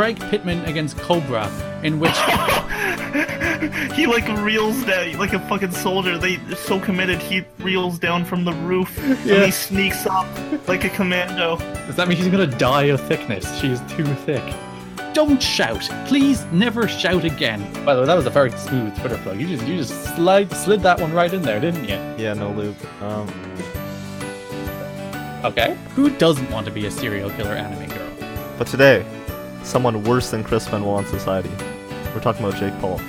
Craig Pittman against Cobra, in which he like reels down like a fucking soldier. They are so committed. He reels down from the roof Yeah. and he sneaks up like a commando. does that mean he's gonna die of thickness? She's too thick. Don't shout, please. Never shout again. By the way, that was a very smooth Twitter plug. You just you just slide slid that one right in there, didn't you? Yeah, no loop. Um, Okay. Who doesn't want to be a serial killer anime girl? but today, someone worse than Chris Benoit in society. We're talking about Jake Paul.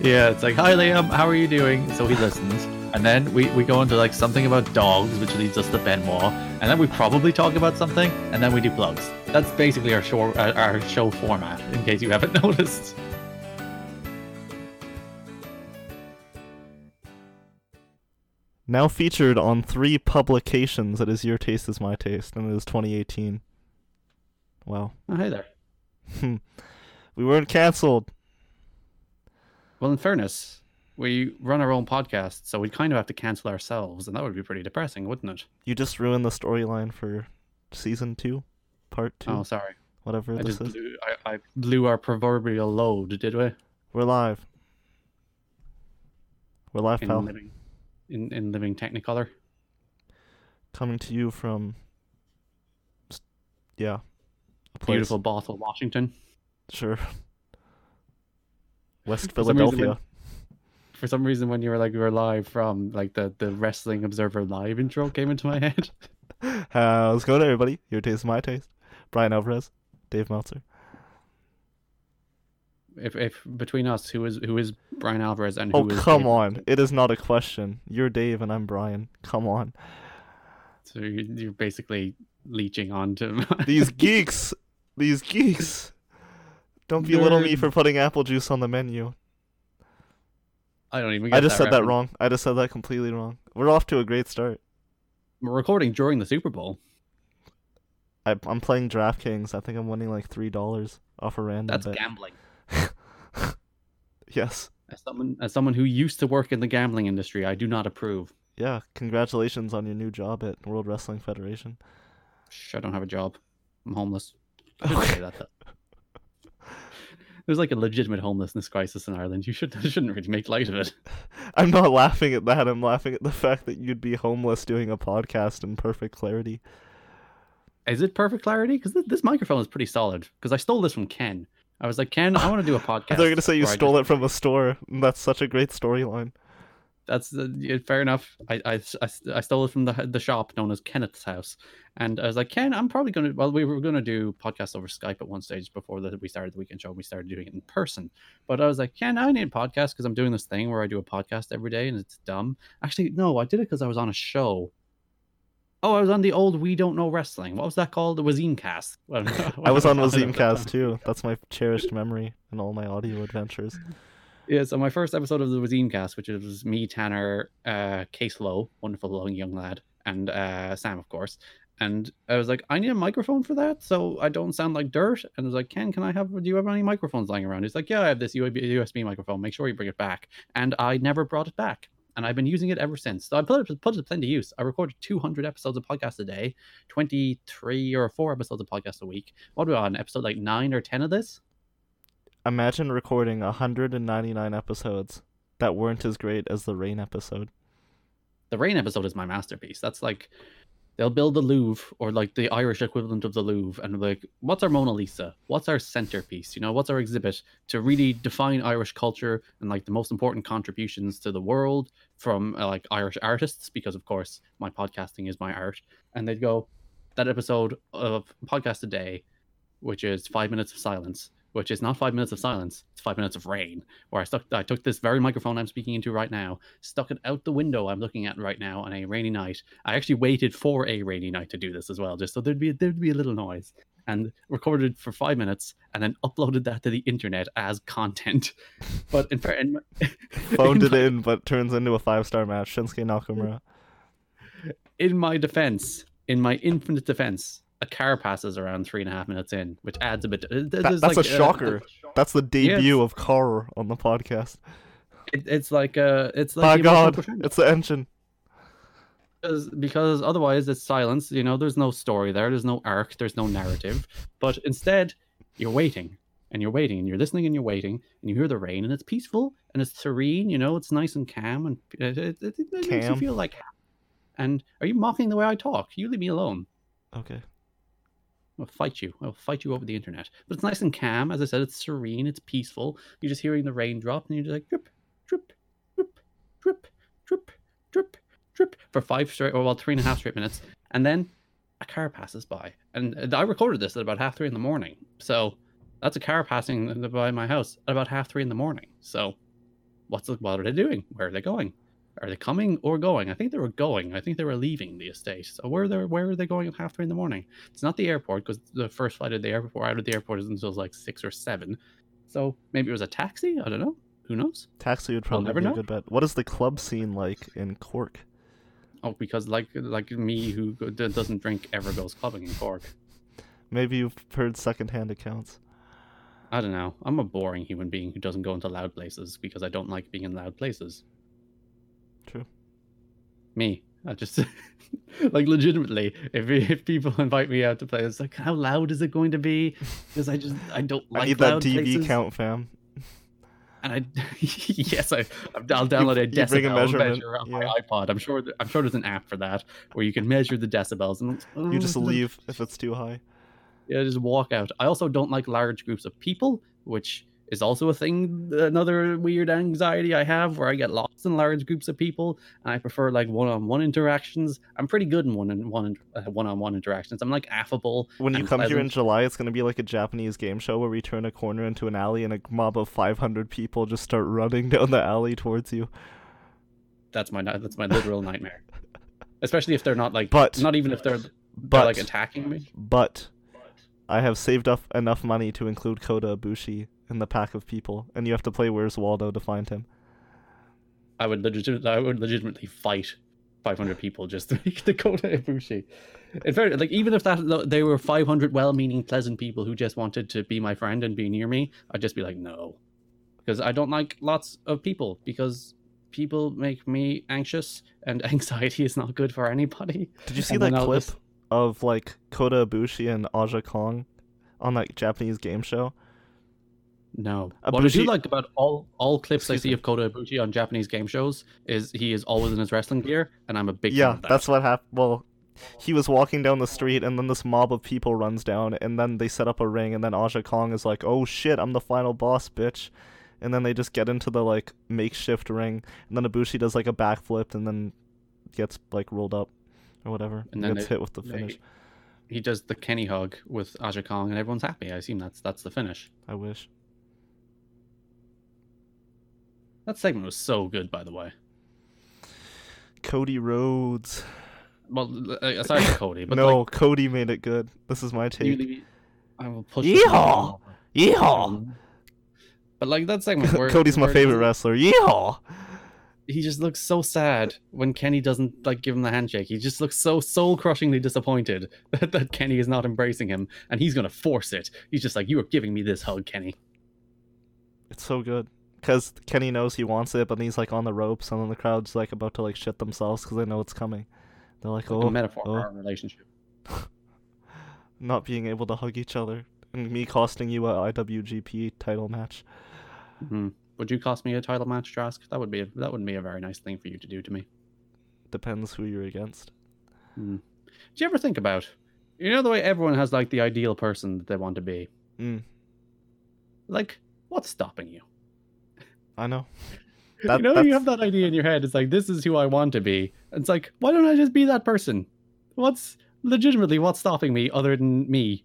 Yeah, it's like, hi Liam, how are you doing? So he listens. And then we, we go into like something about dogs, which leads us to Benoit. And then we probably talk about something, and then we do plugs. That's basically our show our show format, in case you haven't noticed. Now featured on three publications. It is Your Taste is My Taste, and it is 2018. Wow. Oh, hey there. we weren't cancelled. Well, in fairness, we run our own podcast, so we'd kind of have to cancel ourselves, and that would be pretty depressing, wouldn't it? You just ruined the storyline for season two, part two, Oh, sorry. whatever I this just is. blew, I, I blew our proverbial load, did we? We're live. We're live, In pal. living, in, in living Technicolor. Coming to you from. Yeah. Place. Beautiful Bothell, Washington. Sure. West For some reason, Philadelphia. for some reason when you were like we were live from like the the wrestling observer live intro came into my head How's it going, everybody? Your taste is my taste. Bryan Alvarez, Dave Meltzer. if if between us who is who is bryan alvarez and who Oh, is come on. It is not a question. You're Dave and I'm Bryan. Come on. so you're, you're basically leeching onto These geeks. These geeks. Don't belittle me for putting apple juice on the menu. i don't even get I just said that wrong. I just said that completely wrong. We're off to a great start. we're recording during the super bowl I, I'm playing DraftKings. I think I'm winning like three dollars off a random that's bet. gambling yes. as someone as someone who used to work in the gambling industry i do not approve Yeah. Congratulations on your new job at World Wrestling Federation. Shh, i don't have a job i'm homeless I shouldn't that though. There's like a legitimate homelessness crisis in Ireland. You should shouldn't really make light of it. I'm not laughing at that. I'm laughing at the fact that you'd be homeless doing a podcast in perfect clarity. Is it perfect clarity? Because th- this microphone is pretty solid. Because I stole this from Ken. I was like, Ken, I want to do a podcast. They're gonna say you stole just- it from a store. That's such a great storyline. That's uh, yeah, fair enough. I, I, I, I stole it from the the shop known as Kenneth's house, and I was like, Ken, I'm probably gonna. Well, we were gonna do podcasts over Skype at one stage before the, we started the weekend show. and We started doing it in person, but I was like, Ken, I need a podcast because I'm doing this thing where I do a podcast every day, and it's dumb. Actually, no, I did it because I was on a show. Oh, I was on the old We Don't Know Wrestling. What was that called? The Wazine Cast. I was on Wazimcast too. That's my cherished memory in all my audio adventures. Yeah, so my first episode of the Wazine cast, which was me, Tanner, uh, Case Low, wonderful young, young lad, and uh, Sam, of course. And I was like, I need a microphone for that, so I don't sound like dirt. And I was like, Ken, can I have? Do you have any microphones lying around? He's like, Yeah, I have this USB, microphone. Make sure you bring it back. And I never brought it back, and I've been using it ever since. So I put it put it to plenty use. I recorded 200 episodes of podcast a day, 23 or four episodes of podcast a week. What are we on? Episode like nine or ten of this? Imagine recording 199 episodes that weren't as great as the Rain episode. the rain episode is my masterpiece. That's like they'll build the louvre or like the irish equivalent of the louvre and like what's our mona lisa? What's our centerpiece? You know what's our exhibit to really define irish culture and like the most important contributions to the world from uh, like irish artists? Because of course my podcasting is my art. And they'd go that episode of podcast a day which is five minutes of silence which is not five minutes of silence it's five minutes of rain where i stuck i took this very microphone i'm speaking into right now stuck it out the window I'm looking at right now on a rainy night. I actually waited for a rainy night to do this as well, just so there'd be there'd be a little noise, and recorded for five minutes, and then uploaded that to the internet as content. But in fair, in, my- Phoned in it in, but turns into a five star match. Shinsuke Nakamura. in my defense, in my infinite defense, a car passes around three and a half minutes in, which adds a bit. uh, That- there's that's like, a uh, shocker. That's the debut Yes. of Car on the podcast. it, it's like uh, it's like My God, crescendo. it's the engine. because because otherwise it's silence you know there's no story there there's no arc there's no narrative but instead you're waiting and you're waiting and you're listening and you're waiting and you hear the rain and it's peaceful and it's serene. You know, it's nice and calm and it, it, it, it makes you feel like. And are you mocking the way I talk? You leave me alone. Okay. I'll fight you. I'll fight you over the internet. But it's nice and calm. As I said, it's serene. It's peaceful. You're just hearing the rain drop, and you're just like drip, drip, drip, drip, drip, drip, drip for five straight, or well, three and a half straight minutes, and then a car passes by. And I recorded this at about half three in the morning. So that's a car passing by my house at about half three in the morning. So what's what are they doing? Where are they going? Are they coming or going? I think they were going. I think they were leaving the estate. So where are they where are they going at half three in the morning? It's not the airport because the first flight of the airport out of the airport isn't until like six or seven. So maybe it was a taxi. I don't know. Who knows? Taxi would probably never be a know. good bet. What is the club scene like in Cork? Oh, because like like me who doesn't drink ever goes clubbing in Cork. Maybe you've heard secondhand accounts. I don't know. I'm a boring human being who doesn't go into loud places because I don't like being in loud places. True. Me. I just like legitimately. If if people invite me out to play, it's like how loud is it going to be? Because I just I don't like I need that TV places. count, fam. And I yes, I I'll download a you bring a decibel measure on yeah. my iPod. I'm sure I'm sure there's an app for that where you can measure the decibels and You just Oh, leave if it's too high. Yeah, just walk out. I also don't like large groups of people, which is also a thing, another weird anxiety I have where I get lost in large groups of people. And I prefer like one-on-one interactions. I'm pretty good in one on one uh, one-on-one interactions. I'm like affable. When you come here in. July, it's going to be like a Japanese game show where we turn a corner into an alley and a mob of 500 people just start running down the alley towards you. That's my that's my literal nightmare. Especially if they're not like, But- not even if they're, they're But like attacking me. but I have saved up enough money to include Kota Ibushi in the pack of people, and you have to play Where's Waldo to find him. I would legit, I would legitimately fight 500 people just to make Dakota Ibushi. In fact, like even if that they were 500 well-meaning, pleasant people who just wanted to be my friend and be near me, I'd just be like, no, because I don't like lots of people because people make me anxious, and anxiety is not good for anybody. Did you see And that clip just- of like Kota Ibushi and Aja Kong on that Japanese game show? No. Uh, what I do Ibushi- like about all all clips I see me. of Kota Ibushi on Japanese game shows is he is always in his wrestling gear, and I'm a big fan yeah, that. that's what happened. Well, he was walking down the street, and then this mob of people runs down, and then they set up a ring, and then Aja Kong is like, "Oh shit, I'm the final boss, bitch," and then they just get into the like makeshift ring, and then Ibushi does like a backflip, and then gets like rolled up or whatever, And then gets they- hit with the they- finish. he does the Kenny hug with Aja Kong, and everyone's happy. I assume that's that's the finish. I wish. That segment was so good, by the way. Cody Rhodes. Well, uh, aside from Cody, but no, like, Cody made it good. This is my take. I will push. Yeehaw! Yeehaw! But like that segment where Cody's my favorite wrestler. Yeehaw! He just looks so sad when Kenny doesn't like give him the handshake. He just looks so soul crushingly disappointed that, that Kenny is not embracing him, and he's gonna force it. He's just like, "You are giving me this hug, Kenny." It's so good because Kenny knows he wants it, but he's like on the ropes, and then the crowd's like about to like shit themselves because they know it's coming. They're like, Like a oh, metaphor oh. for our relationship. not being able to hug each other, and me costing you a IWGP title match. hmm Would you cost me a title match, Trask? That would be a, that would be a very nice thing for you to do to me. Depends who you're against. Mm. Do you ever think about, you know, the way everyone has like the ideal person that they want to be? Mm, Like, what's stopping you? I know. you That- know, you have that idea in your head. It's like, this is who I want to be. It's like, why don't I just be that person? What's legitimately what's stopping me other than me?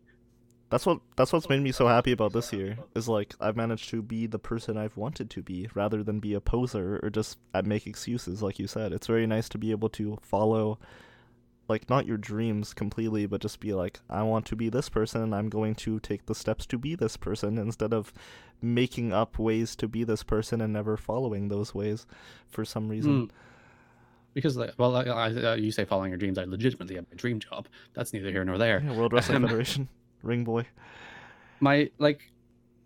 That's what that's what's made me so happy about this year. Is like I've managed to be the person I've wanted to be, rather than be a poser or just uh, make excuses. Like you said, it's very nice to be able to follow, like not your dreams completely, but just be like, I want to be this person, and I'm going to take the steps to be this person instead of making up ways to be this person and never following those ways for some reason. Mm. Because, like, well, I, I, uh, you say following your dreams. I legitimately have my dream job. That's neither here nor there. Yeah, World Wrestling Um, Federation, ring boy. my like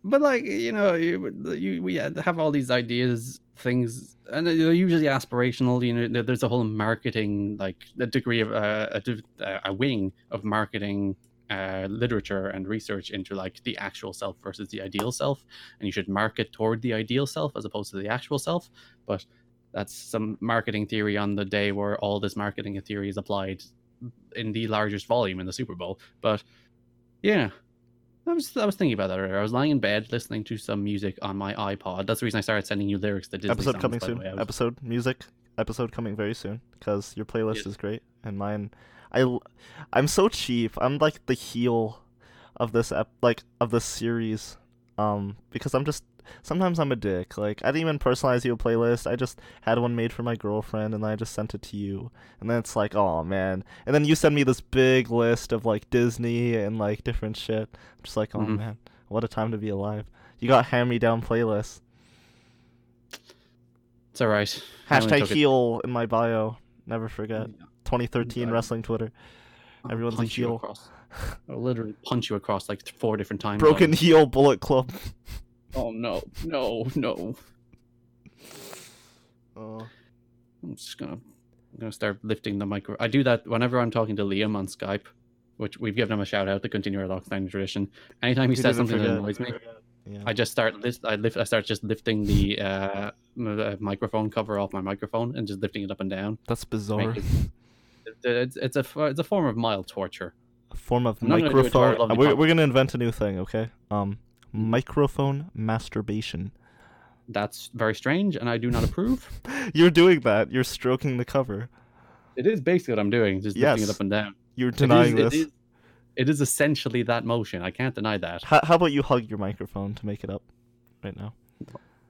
but like you know you, you we have all these ideas things and they're usually aspirational you know there's a whole marketing like a degree of uh, a, uh, a wing of marketing uh, literature and research into like the actual self versus the ideal self, and you should market toward the ideal self as opposed to the actual self. But that's some marketing theory on the day where all this marketing theory is applied in the largest volume in the Super Bowl. But yeah, I was I was thinking about that earlier. I was lying in bed listening to some music on my iPod. That's the reason I started sending you lyrics to Disney episode songs, coming soon. Was- Episode music episode coming very soon because your playlist Yes. is great and mine. I I'm so cheap. I'm like the heel of this ep- like of this series, um, because I'm just sometimes I'm a dick. Like I didn't even personalize you a playlist. I just had one made for my girlfriend and then I just sent it to you. And then it's like, oh man. And then you send me this big list of like Disney and like different shit. I'm just like, oh Mhm. man, what a time to be alive. You got hand me down playlists. It's all right. I Hashtag took it- heel in my bio. Never forget. Yeah. 2013 I- wrestling Twitter. I'll Everyone's a heel. across. I'll literally punch you across like four different times. Broken heel bullet club. Oh no, no, no! Oh. I'm just gonna, I'm gonna start lifting the micro. I do that whenever I'm talking to Liam on Skype, which we've given him a shout out to continue our long-standing tradition. Anytime he We says something that annoys me, Yeah. I just start lift. I lift. I start just lifting the uh, m- uh, microphone cover off my microphone and just lifting it up and down. That's bizarre. it- It's, it's a it's a form of mild torture. A form of I'm not gonna do it to our microphone. We're, we're gonna invent a new thing, okay? Um, microphone masturbation. That's very strange, and I do not approve. You're doing that. You're stroking the cover. It is basically what I'm doing, just lifting it up and down. You're denying it this. is- it is essentially that motion. I can't deny that. How, how about you hug your microphone to make it up right now?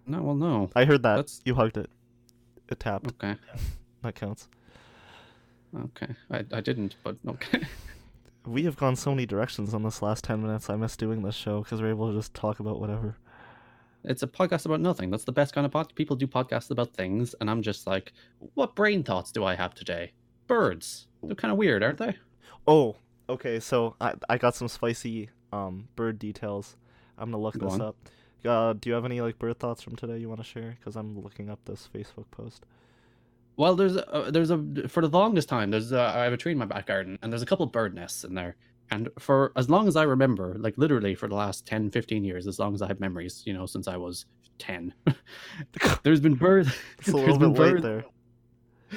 No, well, no. I heard that. That's- You hugged it. It tapped. Okay, That counts. okay. I, I didn't, but okay. We have gone so many directions on this last 10 minutes. I miss doing this show because we're able to just talk about whatever. It's a podcast about nothing. That's the best kind of podcast. People do podcasts about things, and I'm just like, what brain thoughts do I have today? Birds. They're kind of weird, aren't they? Oh, okay. So I I got some spicy um bird details. I'm gonna look Go this on. up. Uh, do you have any like bird thoughts from today you want to share? Because I'm looking up this Facebook post. Well, there's a, uh, there's a for the longest time there's a, I have a tree in my back garden and there's a couple bird nests in there. And for as long as I remember, like literally for the last 10, 15 years, as long as I have memories, you know, since I was 10, there's been birds. It's a little been bit late there.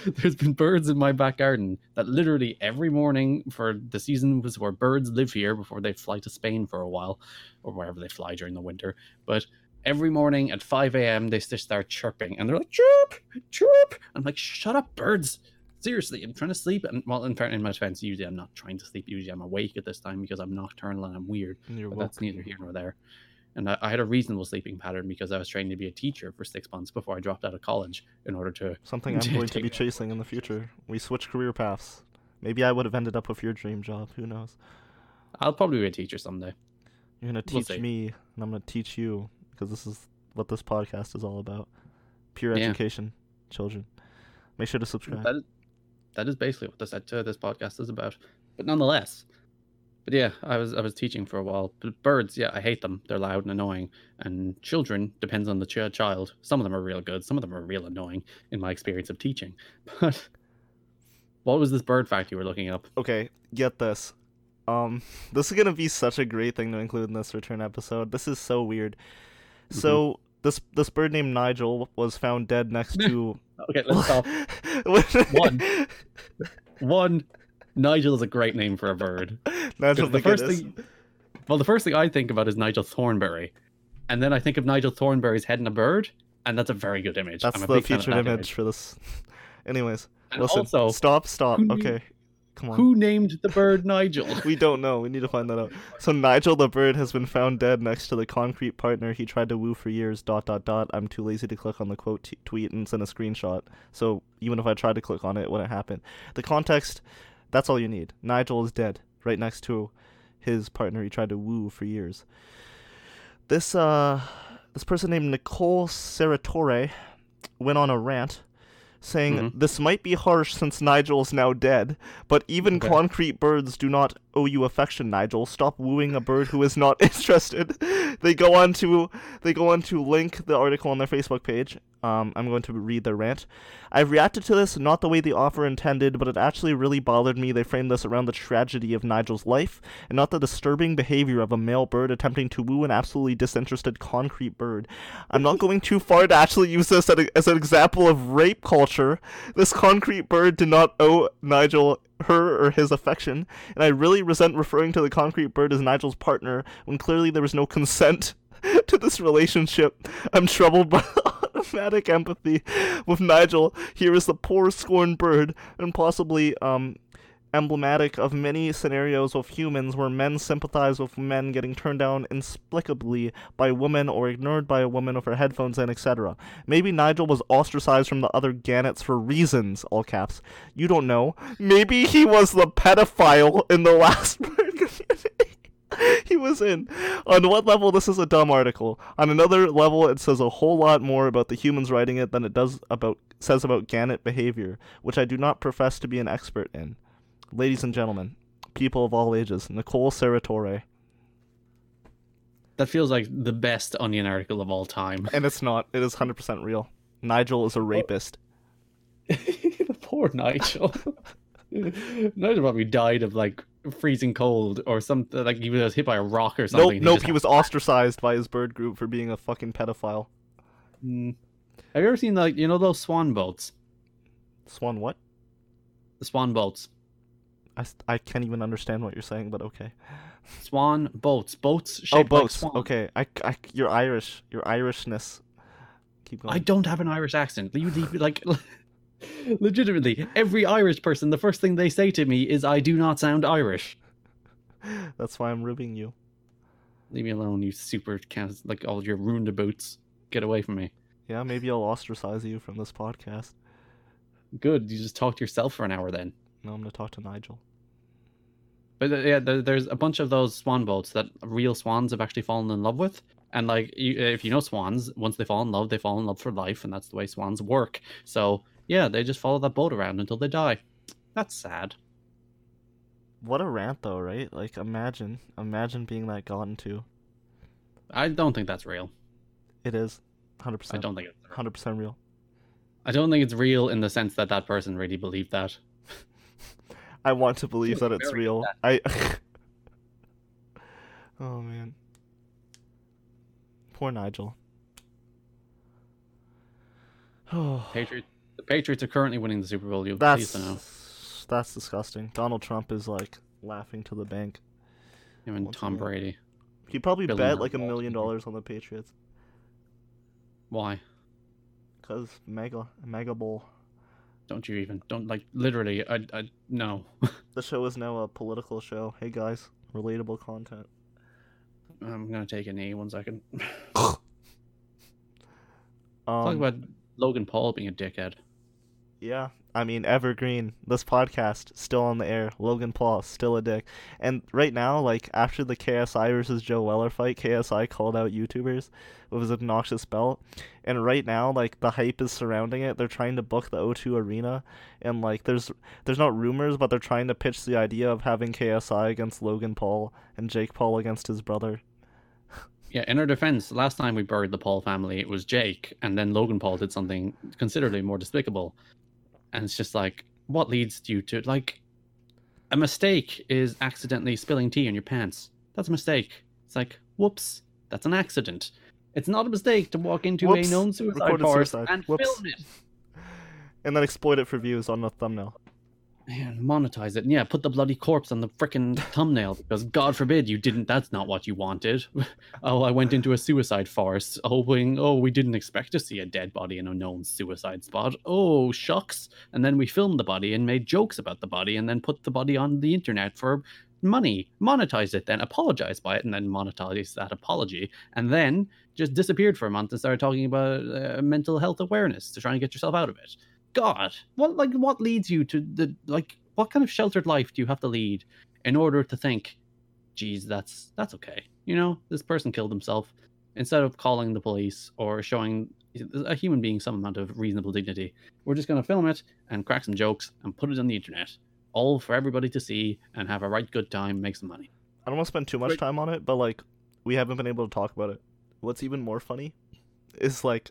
There's been birds in my back garden that literally every morning for the season was where birds live here before they fly to Spain for a while or wherever they fly during the winter. But every morning at 5 a.m., they just start chirping and they're like, chirp, chirp. I'm like, shut up, birds. Seriously, I'm trying to sleep. And well, in fact, in my defense, usually I'm not trying to sleep. Usually I'm awake at this time because I'm nocturnal and I'm weird. And you're But woke. that's neither here nor there. And I, I had a reasonable sleeping pattern because I was training to be a teacher for six months before I dropped out of college in order to Something I'm going to be chasing in the future. We switch career paths. Maybe I would have ended up with your dream job. Who knows? I'll probably be a teacher someday. You're gonna We'll teach me, and I'm gonna teach you, because this is what this podcast is all about. Pure Yeah. education, children. Make sure to subscribe. That is, that is basically what this uh, this podcast is about. But nonetheless, but yeah, I was I was teaching for a while. But birds, yeah, I hate them. They're loud and annoying. And children depends on the ch- child. Some of them are real good. Some of them are real annoying in my experience of teaching. But what was this bird fact you were looking up? Okay, get this. Um, this is gonna be such a great thing to include in this return episode. This is so weird. Mm-hmm. So this this bird named Nigel was found dead next to. Okay, let's stop. One. One, Nigel is a great name for a bird. Nigel the first thing, well, the first thing I think about is Nigel Thornberry, and then I think of Nigel Thornberry's head in a bird, and that's a very good image. That's the big fan of featured that image for this. Anyways, And listen. also, stop, stop. Okay, come on. who named the bird Nigel? We don't know. We need to find that out. So Nigel the bird has been found dead next to the concrete partner he tried to woo for years. Dot dot dot. I'm too lazy to click on the quote t- tweet and send a screenshot. So even if I tried to click on it, it wouldn't happen. The context. That's all you need. Nigel is dead right next to his partner he tried to woo for years. This uh, this person named Nicole Serratore went on a rant saying Mhm. this might be harsh since Nigel's now dead, but even Okay. concrete birds do not owe you affection, Nigel. Stop wooing a bird who is not interested. they go on to they go on to link the article on their Facebook page. Um, I'm going to read their rant. I've reacted to this not the way the offer intended, but it actually really bothered me. They framed this around the tragedy of Nigel's life, and not the disturbing behavior of a male bird attempting to woo an absolutely disinterested concrete bird. I'm not going too far to actually use this as, as an example of rape culture. This concrete bird did not owe Nigel her or his affection, and I really resent referring to the concrete bird as Nigel's partner when clearly there was no consent to this relationship. I'm troubled by automatic empathy with Nigel. Here is the poor scorned bird, and possibly um emblematic of many scenarios of humans where men sympathize with men getting turned down inexplicably by women or ignored by a woman with her headphones in, etc. Maybe Nigel was ostracized from the other Gannets for reasons, all caps. You don't know. Maybe he was the pedophile in the last bird community. he was in. On what level, this is a dumb article. On another level, it says a whole lot more about the humans writing it than it does about says about Gannet behavior, which I do not profess to be an expert in. Ladies and gentlemen, people of all ages, Nicole Serratore. That feels like the best Onion article of all time. And it's not. It is 100% real. Nigel is a rapist. Poor Nigel. Nigel probably died of like freezing cold or something. Like he was hit by a rock or Nope, something. nope, just he was ostracized by his bird group for being a fucking pedophile. Mm. Have you ever seen like you know those swan boats? Swan what? The swan boats. I, I can't even understand what you're saying, but okay. Swan boats. Boats shaped Oh, like boats. swan. okay, I, I, you're Irish. Your Irishness. Keep going. I don't have an Irish accent. You leave- like legitimately every Irish person. The first thing they say to me is, "I do not sound Irish." That's why I'm ribbing you. Leave me alone, you super can like all your ruined boots. Get away from me. Yeah, maybe I'll ostracize you from this podcast. Good. You just talk to yourself for an hour then. No, I'm gonna talk to Nigel. But uh, yeah, there, there's a bunch of those swan boats that real swans have actually fallen in love with. And like, you, if you know swans, once they fall in love, they fall in love for life, and that's the way swans work. So yeah, they just follow that boat around until they die. That's sad. What a rant, though, right? Like, imagine, imagine being that gotten to. I don't think that's real. It is, hundred percent. I don't think it's. hundred percent real. I don't think it's real in the sense that that person really believed that. I want to believe that it's real. I. oh man. Poor Nigel. Oh, Patriots. The Patriots are currently winning the Super Bowl. You'll be pleased that's to know. that's disgusting. Donald Trump is like laughing to the bank. Him and once Tom again. Brady. He probably Billion bet like a million dollars on the Patriots Why? because mega mega bowl. Don't you even? Don't like literally. I. I no. The show is now a political show. Hey guys, relatable content. I'm gonna take a knee. One second. Um, Talk about Logan Paul being a dickhead. Yeah, I mean evergreen. This podcast still on the air. Logan Paul still a dick. And right now, like after the KSI versus Joe Weller fight, KSI called out YouTubers with his obnoxious belt. And right now, like the hype is surrounding it. They're trying to book the O2 Arena, and like there's there's not rumors, but they're trying to pitch the idea of having KSI against Logan Paul and Jake Paul against his brother. Yeah, in our defense, last time we buried the Paul family, it was Jake, and then Logan Paul did something considerably more despicable. And it's just like, what leads you to like a mistake is accidentally spilling tea in your pants. That's a mistake. It's like, whoops, that's an accident. It's not a mistake to walk into Whoops, a known suicide forest and Whoops. film it. And then exploit it for views on the thumbnail. And monetize it. And yeah, put the bloody corpse on the frickin' thumbnail because God forbid you didn't. That's not what you wanted. oh, I went into a suicide forest, hoping. Oh, we didn't expect to see a dead body in a known suicide spot. Oh, shucks! And then we filmed the body and made jokes about the body, and then put the body on the internet for money, monetize it, then apologize by it, and then monetize that apology, and then just disappeared for a month and started talking about uh, mental health awareness to try and get yourself out of it. God, what like what leads you to the like what kind of sheltered life do you have to lead in order to think, geez, that's that's okay. You know, this person killed himself. Instead of calling the police or showing a human being some amount of reasonable dignity, we're just gonna film it and crack some jokes and put it on the internet, all for everybody to see and have a right good time, make some money. I don't want to spend too much Right. time on it, but like we haven't been able to talk about it. What's even more funny is like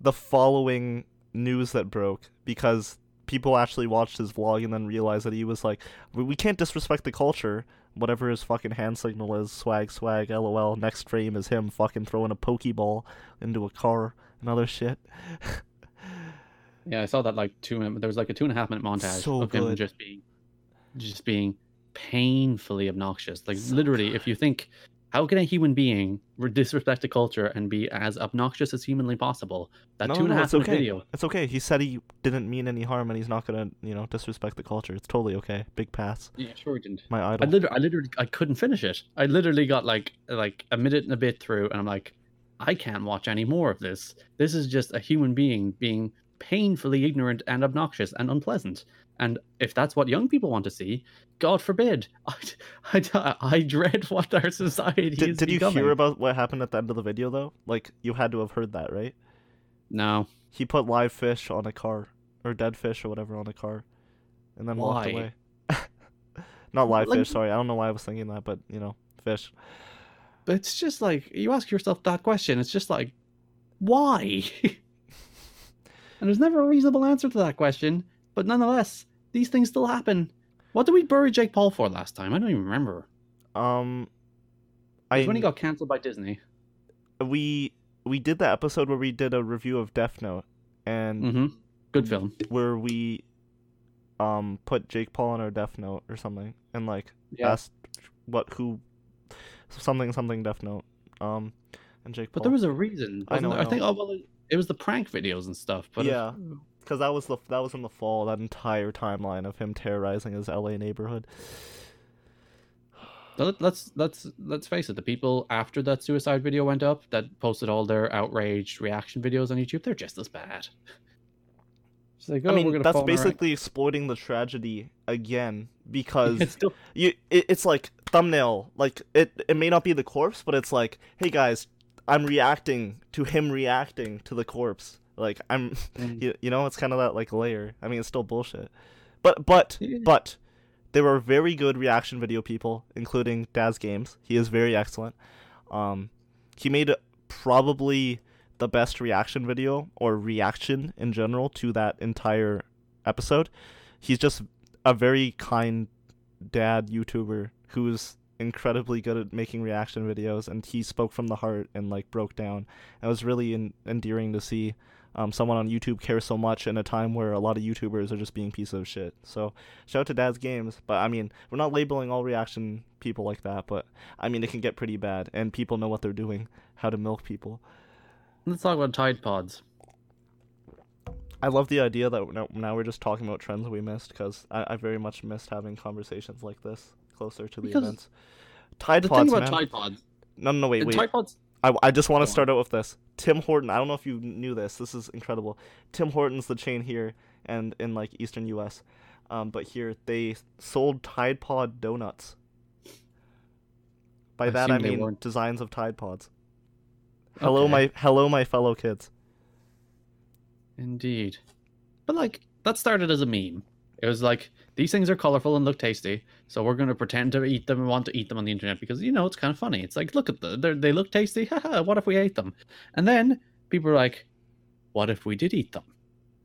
the following news that broke because people actually watched his vlog and then realized that he was like, we, can't disrespect the culture. Whatever his fucking hand signal is, swag, swag, lol. Next frame is him fucking throwing a pokeball into a car and other shit. Yeah, I saw that like two. There was like a two and a half minute montage So of him just being, just being painfully obnoxious. Like literally, if you think, how can a human being disrespect a culture and be as obnoxious as humanly possible? That No, two and a no, half it's minute okay. video. It's okay. He said he didn't mean any harm and he's not gonna, you know, disrespect the culture. It's totally okay. Big pass. Yeah, sure he didn't. My I idol. literally, I literally, I couldn't finish it. I literally got like like a minute and a bit through, and I'm like, I can't watch any more of this. This is just a human being being painfully ignorant and obnoxious and unpleasant. And if that's what young people want to see, God forbid. I, I, I dread what our society Did, is did you becoming. hear about what happened at the end of the video though? Like you had to have heard that, right? No. He put live fish on a car or dead fish or whatever on a car, and then walked away. Not live Like- fish. Sorry, I don't know why I was thinking that, but you know, fish. But it's just like you ask yourself that question. It's just like, why? and there's never a reasonable answer to that question. But nonetheless, these things still happen. What did we bury Jake Paul for last time? I don't even remember. Um, I was when he got cancelled by Disney. we we did that episode where we did a review of Death Note, and Mm-hmm. Good film. where we um put Jake Paul on our Death Note or something, and like Yeah. asked what who something something Death Note. Um, and Jake But Paul. there was a reason. I know? I I think. Oh well, it, was the prank videos and stuff. But if- Yeah. Because that was the that was in the fall. That entire timeline of him terrorizing his L.A. neighborhood. So let- let's let's let's face it. The people after that suicide video went up that posted all their outraged reaction videos on YouTube, they're just as bad. It's like, oh, I we're mean, gonna that's fall in basically exploiting the tragedy again because It's still you it, it's like thumbnail like it it may not be the corpse but it's like hey guys i'm reacting to him reacting to the corpse like i'm Mm. you, you know it's kind of that like layer i mean it's still bullshit but but Yeah. but there are very good reaction video people including daz games he is very excellent um he made probably the best reaction video or reaction in general to that entire episode he's just a very kind dad YouTuber who's incredibly good at making reaction videos, and he spoke from the heart and like broke down. It was really en- endearing to see um, someone on YouTube cares so much in a time where a lot of YouTubers are just being pieces of shit. So shout out to Daz Games, but I mean we're not labeling all reaction people like that, but I mean it can get pretty bad, and people know what they're doing, how to milk people. let's talk about Tide Pods. I love the idea that now, we're just talking about trends we missed because I, I very much missed having conversations like this closer to the Because events. Tide The Pods, thing about man. Tide Pods, No, no, no, wait, wait. Tide Pods, I, I just want to start out with this. Tim Horton. I don't know if you knew this. This is incredible. Tim Horton's the chain here and in like Eastern U.S. Um, but here they sold Tide Pod donuts. By I that I mean weren't- designs of Tide Pods. Hello, Okay. my hello, my fellow kids. Indeed. But like that started as a meme. It was like these things are colorful and look tasty, so we're going to pretend to eat them and want to eat them on the internet because you know it's kind of funny. It's like look at the they're- look tasty. Haha, what if we ate them? And then people are like, what if we did eat them?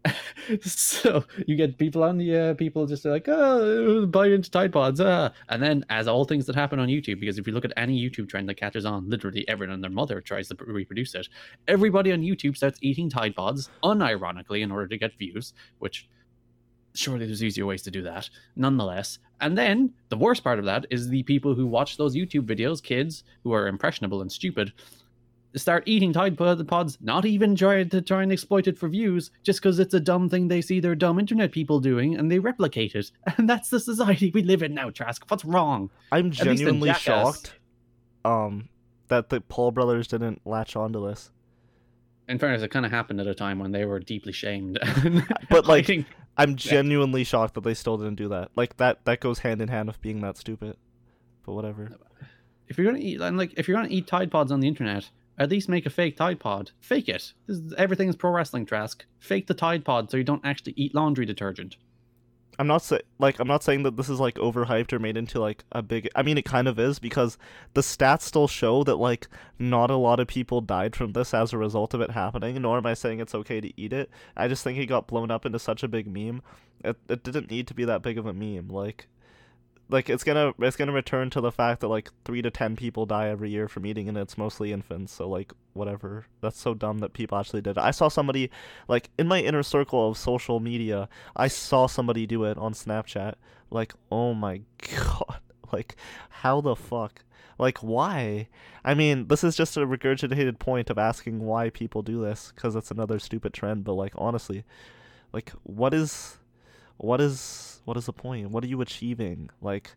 so you get people on the uh, people just like oh bite into Tide Pods ah. and then as all things that happen on YouTube because if you look at any YouTube trend that catches on literally everyone and their mother tries to reproduce it everybody on YouTube starts eating Tide Pods unironically in order to get views, which surely there's easier ways to do that. Nonetheless, and then the worst part of that is the people who watch those YouTube videos, kids who are impressionable and stupid, start eating Tide Pods, not even trying to try and exploit it for views, just because it's a dumb thing they see their dumb internet people doing and they replicate it. And that's the society we live in now, Trask. What's wrong? I'm genuinely shocked um that the Paul brothers didn't latch onto this. In fairness, it kind of happened at a time when they were deeply shamed. But, like, I'm genuinely shocked that they still didn't do that. Like that that goes hand in hand with being that stupid. But whatever. if you're gonna eat and like if you're gonna eat Tide Pods on the internet, at least make a fake Tide Pod. Fake it. This is, everything is pro wrestling, Trask. Fake the Tide Pod so you don't actually eat laundry detergent. I'm not say- like I'm not saying that this is like overhyped or made into like a big I mean it kind of is because the stats still show that like not a lot of people died from this as a result of it happening, nor am I saying it's okay to eat it. I just think it got blown up into such a big meme. It it didn't need to be that big of a meme. Like like it's gonna it's gonna return to the fact that like three to ten people die every year from eating and it's mostly infants so like whatever. That's so dumb that people actually did it. I saw somebody like in my inner circle of social media i saw somebody do it on snapchat. Like oh my god. Like how the fuck? Like why? I mean this is just a regurgitated point of asking why people do this because it's another stupid trend but like honestly like what is what is what is the point? What are you achieving? Like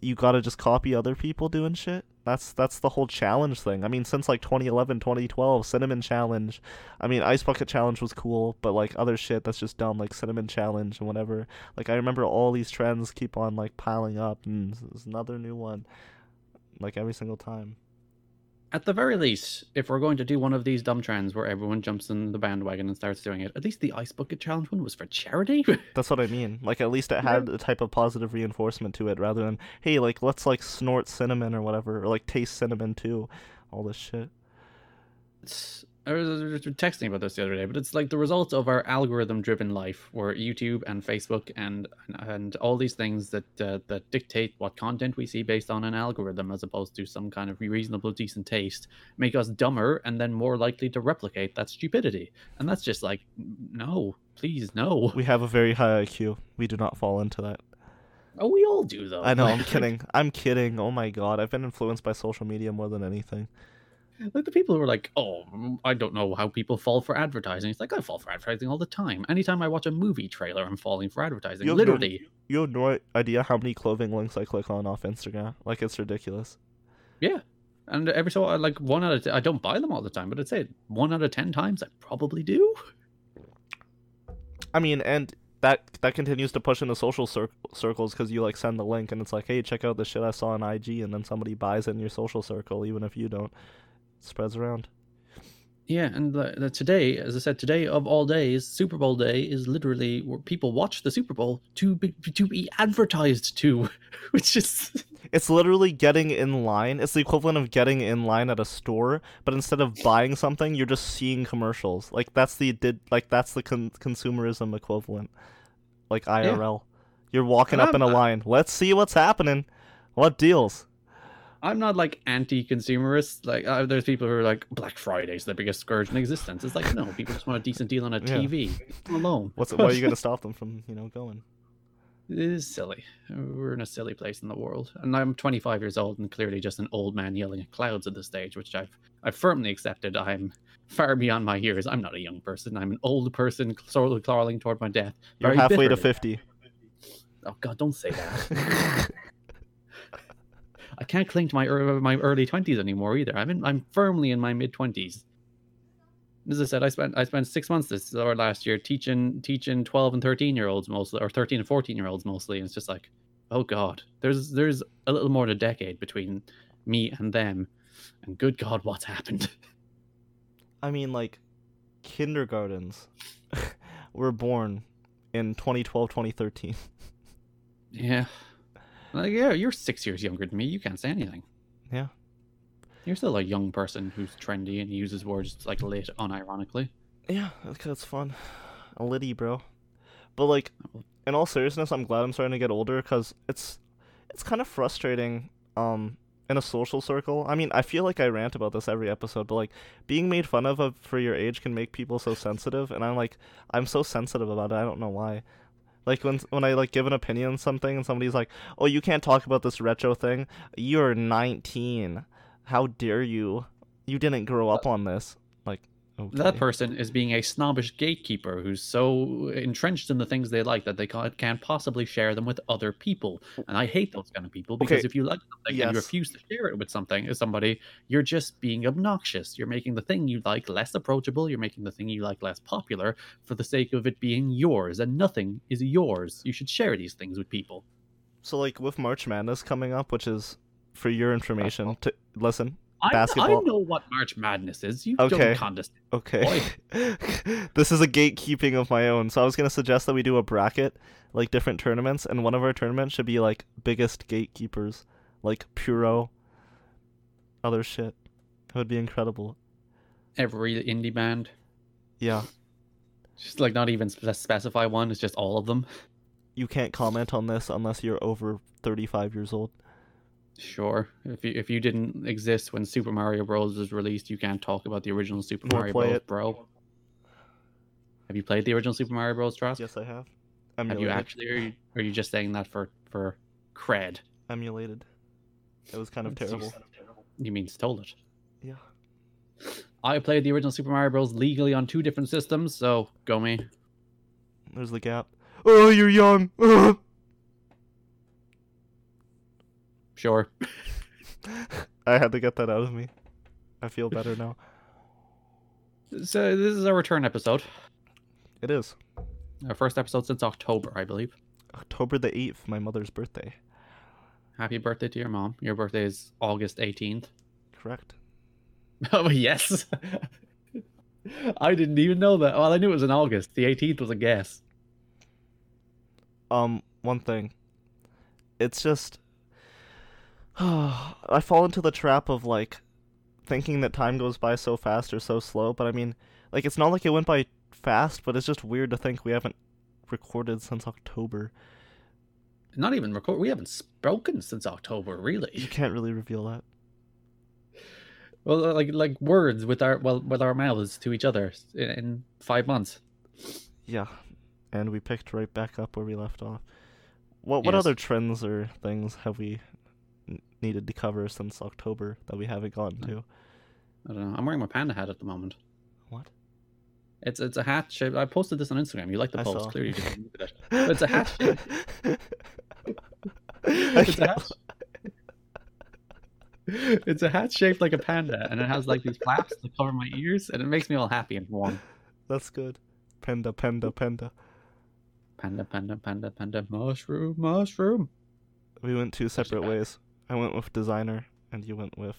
you got to just copy other people doing shit. That's that's the whole challenge thing. I mean, since like 2011, 2012, cinnamon challenge. I mean, ice bucket challenge was cool, but like other shit that's just dumb, like cinnamon challenge and whatever. Like I remember all these trends keep on like piling up, and there's another new one, like every single time. At the very least, if we're going to do one of these dumb trends where everyone jumps in the bandwagon and starts doing it, at least the ice bucket challenge one was for charity. That's what I mean. Like at least it had a type of positive reinforcement to it, rather than hey, like let's like snort cinnamon or whatever, or like taste cinnamon too, all this shit. It's I was texting about this the other day, but it's like the result of our algorithm-driven life, where YouTube and Facebook and and all these things that uh, that dictate what content we see based on an algorithm, as opposed to some kind of reasonable, decent taste, make us dumber and then more likely to replicate that stupidity. And that's just like, no, please, no. We have a very high IQ. We do not fall into that. Oh, we all do though. I know. I'm kidding. I'm kidding. Oh my god, I've been influenced by social media more than anything. Like the people who are like, oh, mm, I don't know how people fall for advertising. It's like I fall for advertising all the time. Anytime I watch a movie trailer, I'm falling for advertising. You Literally. No, you have no idea how many clothing links I click on off Instagram. Like it's ridiculous. Yeah. And every so like one out of t- I don't buy them all the time, but I'd say one out of ten times I probably do. I mean, and that that continues to push into social cir- circles because you like send the link and it's like, hey, check out the shit I saw on IG, and then somebody buys it in your social circle, even if you don't spreads around. Yeah, and the, the, today, as I said, today of all days, Super Bowl day is literally where people watch the Super Bowl to be to be advertised to, which is it's literally getting in line. It's the equivalent of getting in line at a store, but instead of buying something, you're just seeing commercials. Like that's the did like that's the con- consumerism equivalent, like IRL. Yeah. You're walking up um, in a uh line. Let's see what's happening. What deals? I'm not like anti-consumerist. Like uh, there's people who are like Black Friday's the biggest scourge in existence. It's like no, people just want a decent deal on a TV. Yeah. Alone. What's why are you going to stop them from you know going? It is silly. We're in a silly place in the world, and I'm 25 years old and clearly just an old man yelling at clouds at this stage, which I've I've firmly accepted. I'm far beyond my years. I'm not a young person. I'm an old person slowly crawling toward my death. You're halfway bitterly. to 50. Oh God, don't say that. I can't cling to my my early twenties anymore either. I'm in, I'm firmly in my mid twenties. As I said, I spent I spent six months this or last year teaching teaching twelve and thirteen year olds mostly, or thirteen and fourteen year olds mostly. And it's just like, oh god, there's there's a little more than a decade between me and them, and good god, what's happened? I mean, like, kindergartens were born in 2012, 2013. Yeah. Like, yeah, you're six years younger than me. You can't say anything. Yeah. You're still a young person who's trendy and uses words like lit unironically. Yeah, because it's fun. A litty, bro. But like, in all seriousness, I'm glad I'm starting to get older because it's it's kind of frustrating. Um, in a social circle. I mean, I feel like I rant about this every episode, but like being made fun of for your age can make people so sensitive, and I'm like, I'm so sensitive about it. I don't know why. Like when when I like give an opinion on something and somebody's like, "Oh, you can't talk about this retro thing. You're 19. How dare you? You didn't grow up on this." Like Okay. That person is being a snobbish gatekeeper who's so entrenched in the things they like that they can't possibly share them with other people. And I hate those kind of people because okay. if you like something yes. and you refuse to share it with something, with somebody, you're just being obnoxious. You're making the thing you like less approachable. You're making the thing you like less popular for the sake of it being yours. And nothing is yours. You should share these things with people. So, like with March Madness coming up, which is for your uh-huh. information, to listen, I, I know what March Madness is. You Okay. don't condescend. Okay. this is a gatekeeping of my own. So I was gonna suggest that we do a bracket, like different tournaments, and one of our tournaments should be like biggest gatekeepers, like Puro. Other shit. It would be incredible. Every indie band, Yeah. just like not even specify one. It's just all of them. You can't comment on this unless you're over 35 years old. Sure. If you if you didn't exist when Super Mario Bros was released, you can't talk about the original Super Nor Mario play Bros. it. Bro. Have you played the original Super Mario Bros. Trask? Yes, I have. Have you Emulated. actually, or are you, are you just saying that for for cred? Emulated. It was kind of It's terrible. You mean stole it? Yeah. I played the original Super Mario Bros. legally on two different systems, so go me. There's the gap. Oh, you're young. Sure. I had to get that out of me. I feel better now. So this is our return episode. It is Our first episode since October, I believe. October the 8th, my mother's birthday. Happy birthday to your mom. Your birthday is August 18th. Correct. Oh, yes. I didn't even know that. Well, I knew it was in August. The 18th was a guess. Um, one thing. It's just I fall into the trap of like thinking that time goes by so fast or so slow, but I mean, like it's not like it went by fast, but it's just weird to think we haven't recorded since October. Not even record. We haven't spoken since October, really. You can't really reveal that. Well, like like words with our well with our mouths to each other in, five months. Yeah. And we picked right back up where we left off. What what Yes. other trends or things have we needed to cover since October that we haven't gotten hmm. to? I don't know. I'm wearing my panda hat at the moment. What? It's it's a hat shape. I posted this on Instagram. You like the I post? saw. Clearly, you didn't it. It's a hat shape. It's a hat. It's a hat shaped like a panda, and it has like these flaps to cover my ears, and it makes me all happy and warm. That's good. Panda, panda, panda. Panda, panda, panda, panda, mushroom, mushroom. We went two separate ways. I went with Desiigner, and you went with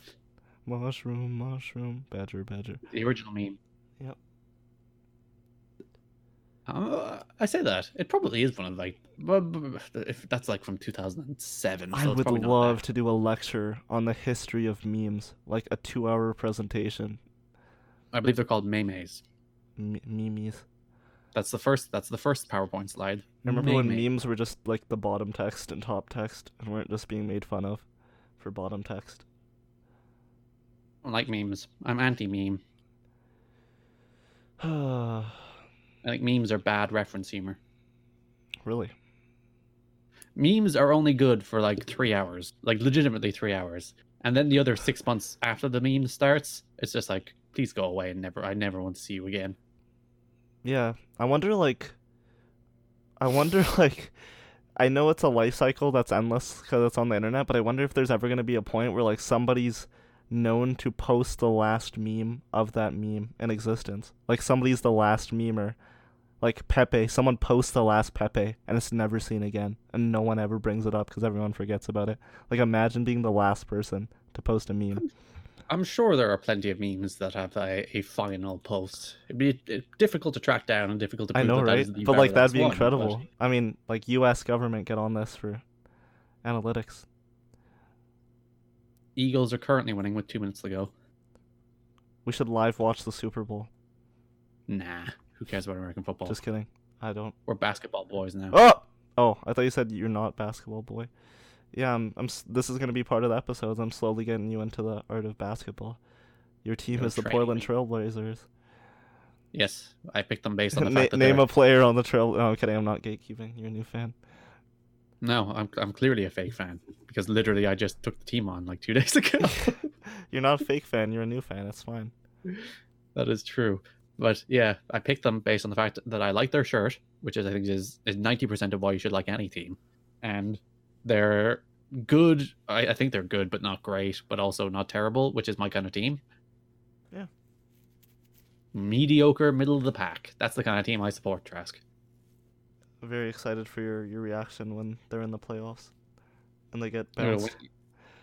mushroom, mushroom, badger, badger. The original meme. Yep. Uh, I say that it probably is one of like, if that's like from 2007. I so would love to do a lecture on the history of memes, like a two-hour presentation. I believe they're called memes. M- memes. That's the first. That's the first PowerPoint slide. I remember when memes were just like the bottom text and top text, and weren't just being made fun of for bottom text. I like memes. I'm anti-meme. I think memes are bad reference humor. really? Memes are only good for like three hours, like legitimately three hours, and then the other six months after the meme starts, it's just like, please go away and never. I never want to see you again. Yeah. I wonder, like, I wonder, like, I know it's a life cycle that's endless because it's on the internet, but I wonder if there's ever going to be a point where, like, somebody's known to post the last meme of that meme in existence. Like, somebody's the last memer. Like, Pepe. Someone posts the last Pepe, and it's never seen again, and no one ever brings it up because everyone forgets about it. Like, imagine being the last person to post a meme. Hmm. I'm sure there are plenty of memes that have a, a final post. It'd be uh, difficult to track down and difficult to I know, right? But like that'd be one, but- incredible. I mean, like U.S. government get on this for analytics. Eagles are currently winning with two minutes to go. We should live watch the Super Bowl. Nah, who cares about American football? Just kidding. I don't. We're basketball boys now. Oh, oh! I thought you said you're not basketball boy. Yeah, I'm. I'm. This is gonna be part of the episodes. I'm slowly getting you into the art of basketball. Your team You're is the Portland. Trailblazers. Yes, I picked them based on the Na- fact that name a player on the trail. No, I'm kidding. I'm not gatekeeping. You're a new fan. No, I'm I'm clearly a fake fan because literally I just took the team on like two days ago. you're not a fake fan. You're a new fan. That's fine. that is true. But yeah, I picked them based on the fact that I like their shirt, which is I think is is ninety percent of why you should like any team, and they're good. I, I think they're good, but not great, but also not terrible, which is my kind of team. Yeah. Mediocre, middle of the pack. That's the kind of team I support, Trask. Very excited for your your reaction when they're in the playoffs, and they get They're gonna bounced. win-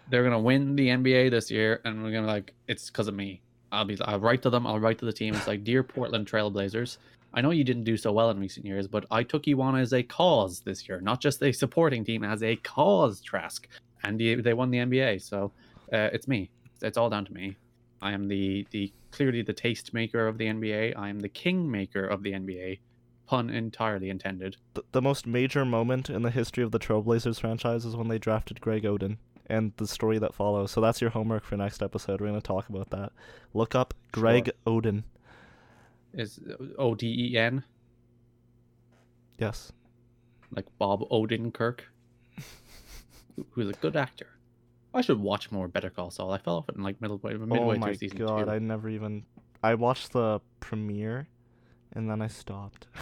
they're gonna win the NBA this year, and we're gonna like it's because of me. I'll be I'll write to them. I'll write to the team. It's like, dear Portland Trailblazers, I know you didn't do so well in recent years, but I took you on as a cause this year, not just a supporting team, as a cause. Trask, and the, they won the NBA, so uh, it's me. It's all down to me. I am the the clearly the taste maker of the NBA. I am the king maker of the NBA. Pun entirely intended. The, the most major moment in the history of the Trailblazers franchise is when they drafted Greg Oden and the story that follows. So that's your homework for next episode. We're going to talk about that. Look up Greg Oden. Is uh, O D E N Yes. like Bob Odenkirk, who- who's a good actor. I should watch more Better Call Saul. I fell off it in like middle midway oh my through season god, two. I never even I watched the premiere and then I stopped.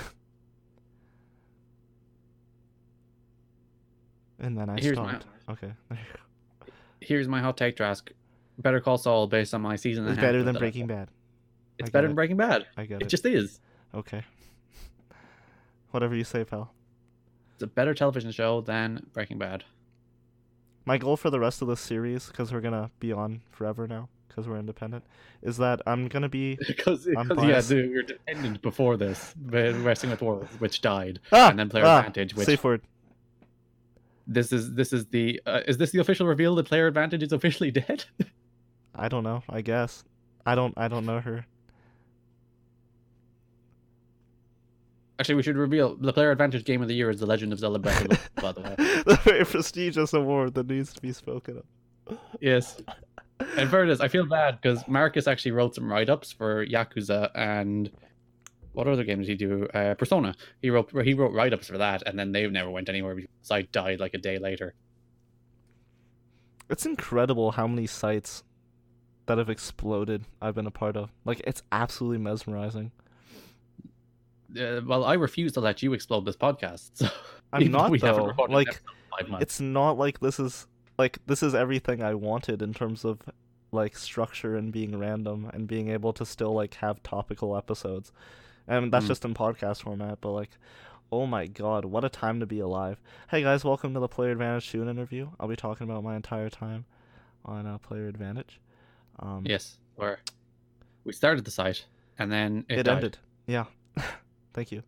and then I Here's my- stopped. Okay. Here's my hot take, Trask. Better Call Saul, based on my season. it's better than Breaking Bad. It's better it. than Breaking Bad. I get It it. just is. Okay. Whatever you say, pal. It's a better television show than Breaking Bad. My goal for the rest of this series, because we're gonna be on forever now, because we're independent, is that I'm gonna be Because yeah, dude, you're dependent before this, Wrestling with Worlds, which died, ah, and then Player ah, Advantage, which safe word. this is this is the uh, is this the official reveal that Player Advantage is officially dead? I don't know. I guess I don't. I don't know her. Actually, we should reveal the Player Advantage Game of the Year is The Legend of Zelda Breath of the Wild, by the way. the very prestigious award that needs to be spoken of. Yes. And fairness, I feel bad because Marcus actually wrote some write ups for Yakuza and what other games did he do? Uh, Persona. He wrote he wrote write ups for that, and then they never went anywhere because site died like a day later. It's incredible how many sites that have exploded I've been a part of. Like it's absolutely mesmerizing. Uh, well, I refuse to let you explode this podcast. So I'm not though. Like episode in five months. it's not like this is like this is everything I wanted in terms of like structure and being random and being able to still like have topical episodes. And that's Mm. just in podcast format, but like oh my god, what a time to be alive. Hey guys, welcome to the Player Advantage Tune interview. I'll be talking about my entire time on uh, Player Advantage. Um yes, where we started the site and then it, it, died. ended. Yeah. Thank you.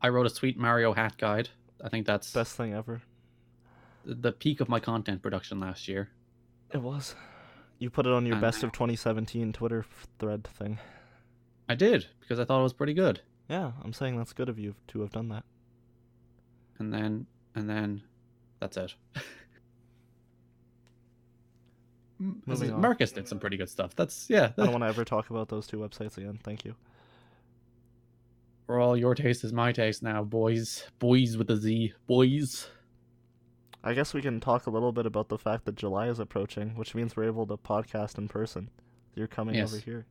I wrote a sweet Mario hat guide. I think that's Best thing ever. the peak of my content production last year. It was. You put it on your And best of 2017 Twitter thread thing. I did because I thought it was pretty good. Yeah, I'm saying that's good of you to have done that. and then and then that's it. This Moving is- on. Marcus did some pretty good stuff. That's yeah. I don't want to ever talk about those two websites again. Thank you. For all your taste is my taste now, boys. Boys with a Z. Boys. I guess we can talk a little bit about the fact that July is approaching, which means we're able to podcast in person. You're coming Yes. over here.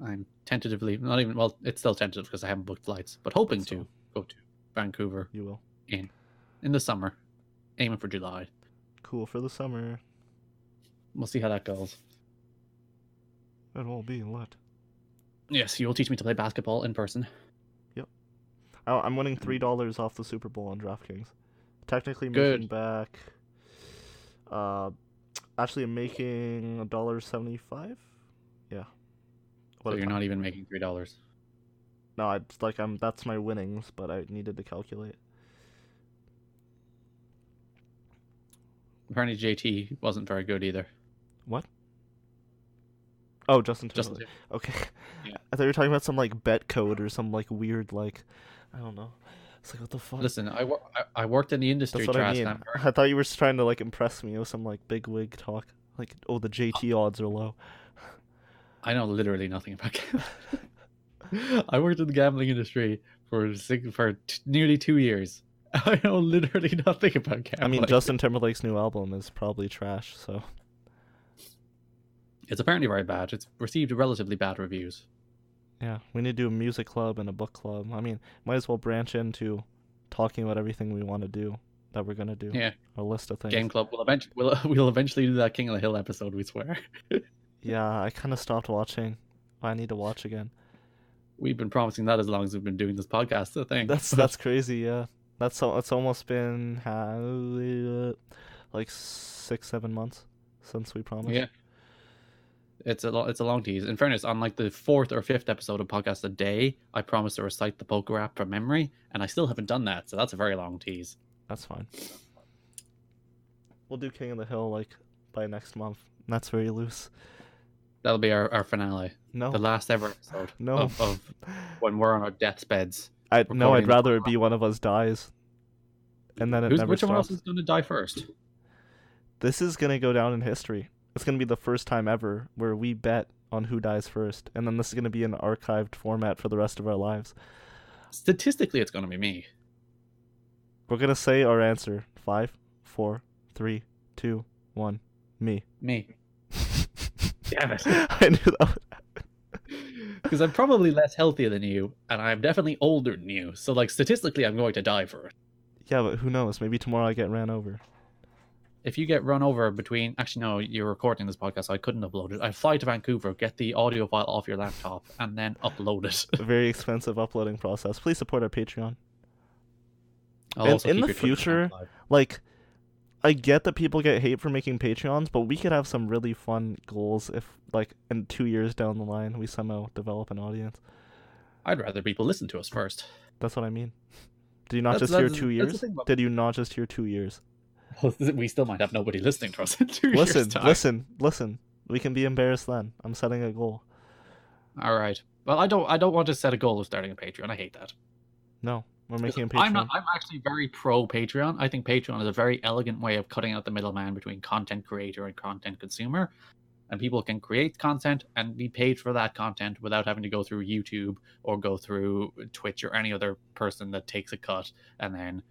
I'm tentatively not even well. It's still tentative because I haven't booked flights, but hoping So- to go to Vancouver You will. in in the summer, aiming for July. Cool for the summer. We'll see how that goes. It will be lit. Yes, you will teach me to play basketball in person. Oh, I'm winning three dollars off the Super Bowl on DraftKings. Technically Good. making back. Uh, actually, I'm making a dollar seventy-five. Yeah. so a you're time. not even making three dollars. No, it's like I'm. That's my winnings, but I needed to calculate. Apparently, JT wasn't very good either. What? Oh, Justin Justin Timberlake. Timberlake. Okay. Yeah. I thought you were talking about some like bet code or some like weird like I don't know. It's like what the fuck? Listen, I, wor- I, I worked in the industry, That's what I mean. I thought you were just trying to like impress me with some like big wig talk. Like, oh, the JT uh, odds are low. I know literally nothing about gambling. I worked in the gambling industry for six, for t- nearly two years. I know literally nothing about gambling. I mean, Justin Timberlake's new album is probably trash. So it's apparently very bad. It's received relatively bad reviews. yeah, we need to do a music club and a book club. I mean, might as well branch into talking about everything we want to do that we're gonna do. Yeah, A list of things. Game Club will eventually we'll, we'll eventually do that King of the Hill episode. We swear. Yeah, I kind of stopped watching. I need to watch again. We've been promising that as long as we've been doing this podcast. I think That's that's crazy. Yeah, that's. It's almost been uh, like six, seven months. since we promised. Yeah. It's a lo- it's a long tease. In fairness, on like the fourth or fifth episode of podcast a day, I promised to recite the poker app from memory, and I still haven't done that. So that's a very long tease. That's fine. We'll do King of the Hill like by next month. That's very loose. That'll be our, our finale, No, the last ever episode no. of, of when we're on our deathbeds. I no. I'd rather it be one of us dies, and then it Who's, never which one else stops. is going to die first? This is gonna go down in history. It's gonna be the first time ever where we bet on who dies first, and then this is gonna be an archived format for the rest of our lives. Statistically, it's going to be me. We're gonna say our answer: five, four, three, two, one. Me. Me. Damn it. I knew that. Because I'm probably less healthy than you, and I'm definitely older than you. So, like, statistically, I'm going to die first. Yeah, but who knows? Maybe tomorrow I get ran over. If you get run over between, actually, no, you're recording this podcast, so I couldn't upload it. I fly to Vancouver, get the audio file off your laptop, and then upload it. A very expensive uploading process. Please support our Patreon. I'll In- in the future- Like, I get that people get hate for making Patreons, but we could have some really fun goals if, like, in two years down the line, we somehow develop an audience. I'd rather people listen to us first. That's what I mean. Did you not That's- just hear two years? Did you not just hear two years? we still might have nobody listening to us in two listen, years' time. listen, listen. We can be embarrassed then. I'm setting a goal. All right. Well, I don't. I don't want to set a goal of starting a Patreon. I hate that. No, we're making a Patreon. I'm not. I'm actually very pro Patreon. I think Patreon is a very elegant way of cutting out the middleman between content creator and content consumer, and people can create content and be paid for that content without having to go through YouTube or go through Twitch or any other person that takes a cut and then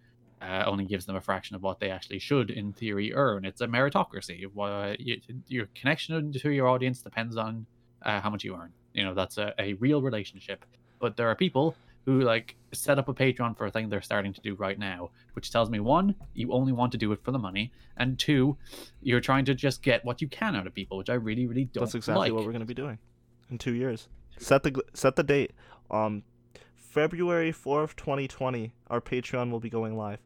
uh, only gives them a fraction of what they actually should, in theory, earn. It's a meritocracy. You- Your connection to your audience depends on uh, how much you earn. You know, that's a, a real relationship. But there are people who like set up a Patreon for a thing they're starting to do right now, which tells me one, you only want to do it for the money, and two, you're trying to just get what you can out of people, which I really, really don't That's exactly like. what we're gonna be doing in two years. Set the set the date. Um, February fourth, twenty twenty. Our Patreon will be going live.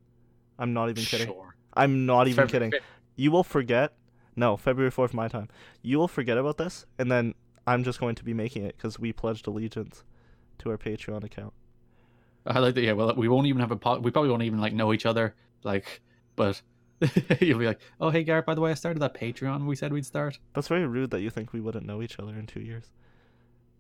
I'm not even kidding. Sure. I'm not even February kidding. fifth. You will forget. No, February fourth, my time. You will forget about this, and then I'm just going to be making it because we pledged allegiance to our Patreon account. I like that. Yeah, well, we won't even have a pod. We probably won't even like know each other. Like, but you'll be like, "Oh, hey, Garrett. By the way, I started that Patreon. We said we'd start." That's very rude that you think we wouldn't know each other in two years.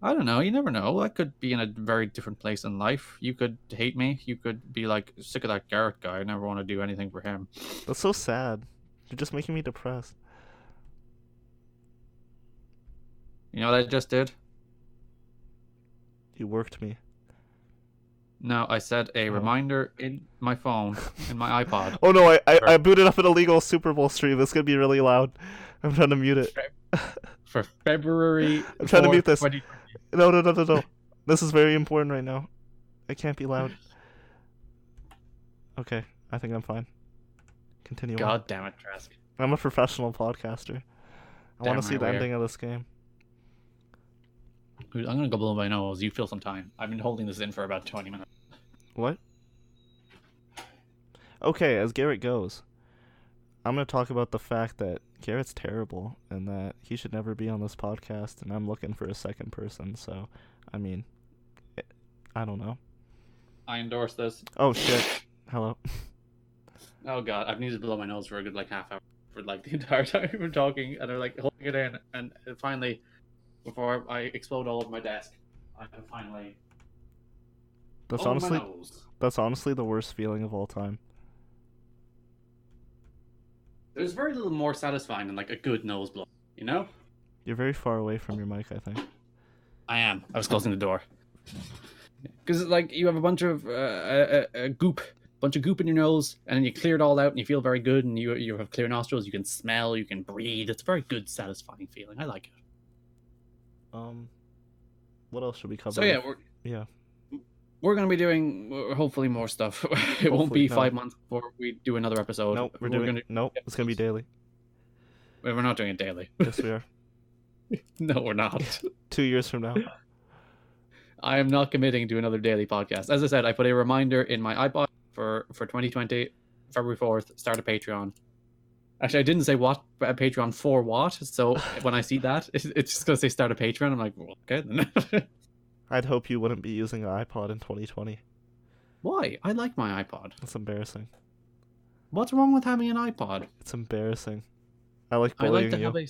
I don't know. You never know. I could be in a very different place in life. You could hate me. You could be like sick of that Garrett guy. I never want to do anything for him. That's so sad. You're just making me depressed. You know what I just did? You worked me. No, I set a Oh. reminder in my phone, in my iPod. Oh no, I, I. I booted up an illegal Super Bowl stream. It's gonna be really loud. I'm trying to mute it. for February. I'm trying to mute this. 20 No, no, no, no, no. This is very important right now. It can't be loud. Okay, I think I'm fine. Continue. on. God damn it, Trask. I'm a professional podcaster. I want to see right the we are. ending of this game. I'm gonna go blow my nose. You feel some time. I've been holding this in for about 20 minutes. What? Okay, as Garrett goes, I'm going to talk about the fact that Garrett's terrible and that he should never be on this podcast, and I'm looking for a second person, so, I mean, eh, I don't know. I endorse this. Oh, shit. Hello. Oh god, I've needed to blow my nose for a good like half hour for like the entire time we're talking, and they're like holding it in, and finally, before I explode all over my desk, I can finally. That's honestly my nose. that's honestly the worst feeling of all time. There's very little more satisfying than like a good nose blow. You know? You're very far away from your mic, I think. I am. I was closing the door. Because like you have a bunch of uh, uh, a goop, bunch of goop in your nose, and then you clear it all out, and you feel very good, and you you have clear nostrils. You can smell, you can breathe. It's a very good, satisfying feeling. I like it. Um what else should we cover? So yeah, we're yeah. We're gonna be doing uh, hopefully more stuff. it won't be no. five months before we do another episode. Nope, we're, doing gonna. Nope, it's going to be daily. We're not doing it daily. Yes, we are. no, we're not. 2 years from now. I am not committing to another daily podcast. As I said, I put a reminder in my iPod for for 2020, February 4th. Start a Patreon. Actually, I didn't say what uh, Patreon for what. So when I see that, it's it's just gonna say start a Patreon. I'm like, well, okay then. I'd hope you wouldn't be using an iPod in 2020. Why? I like my iPod. It's embarrassing. What's wrong with having an iPod? It's embarrassing. I like bullying I like to you. have a.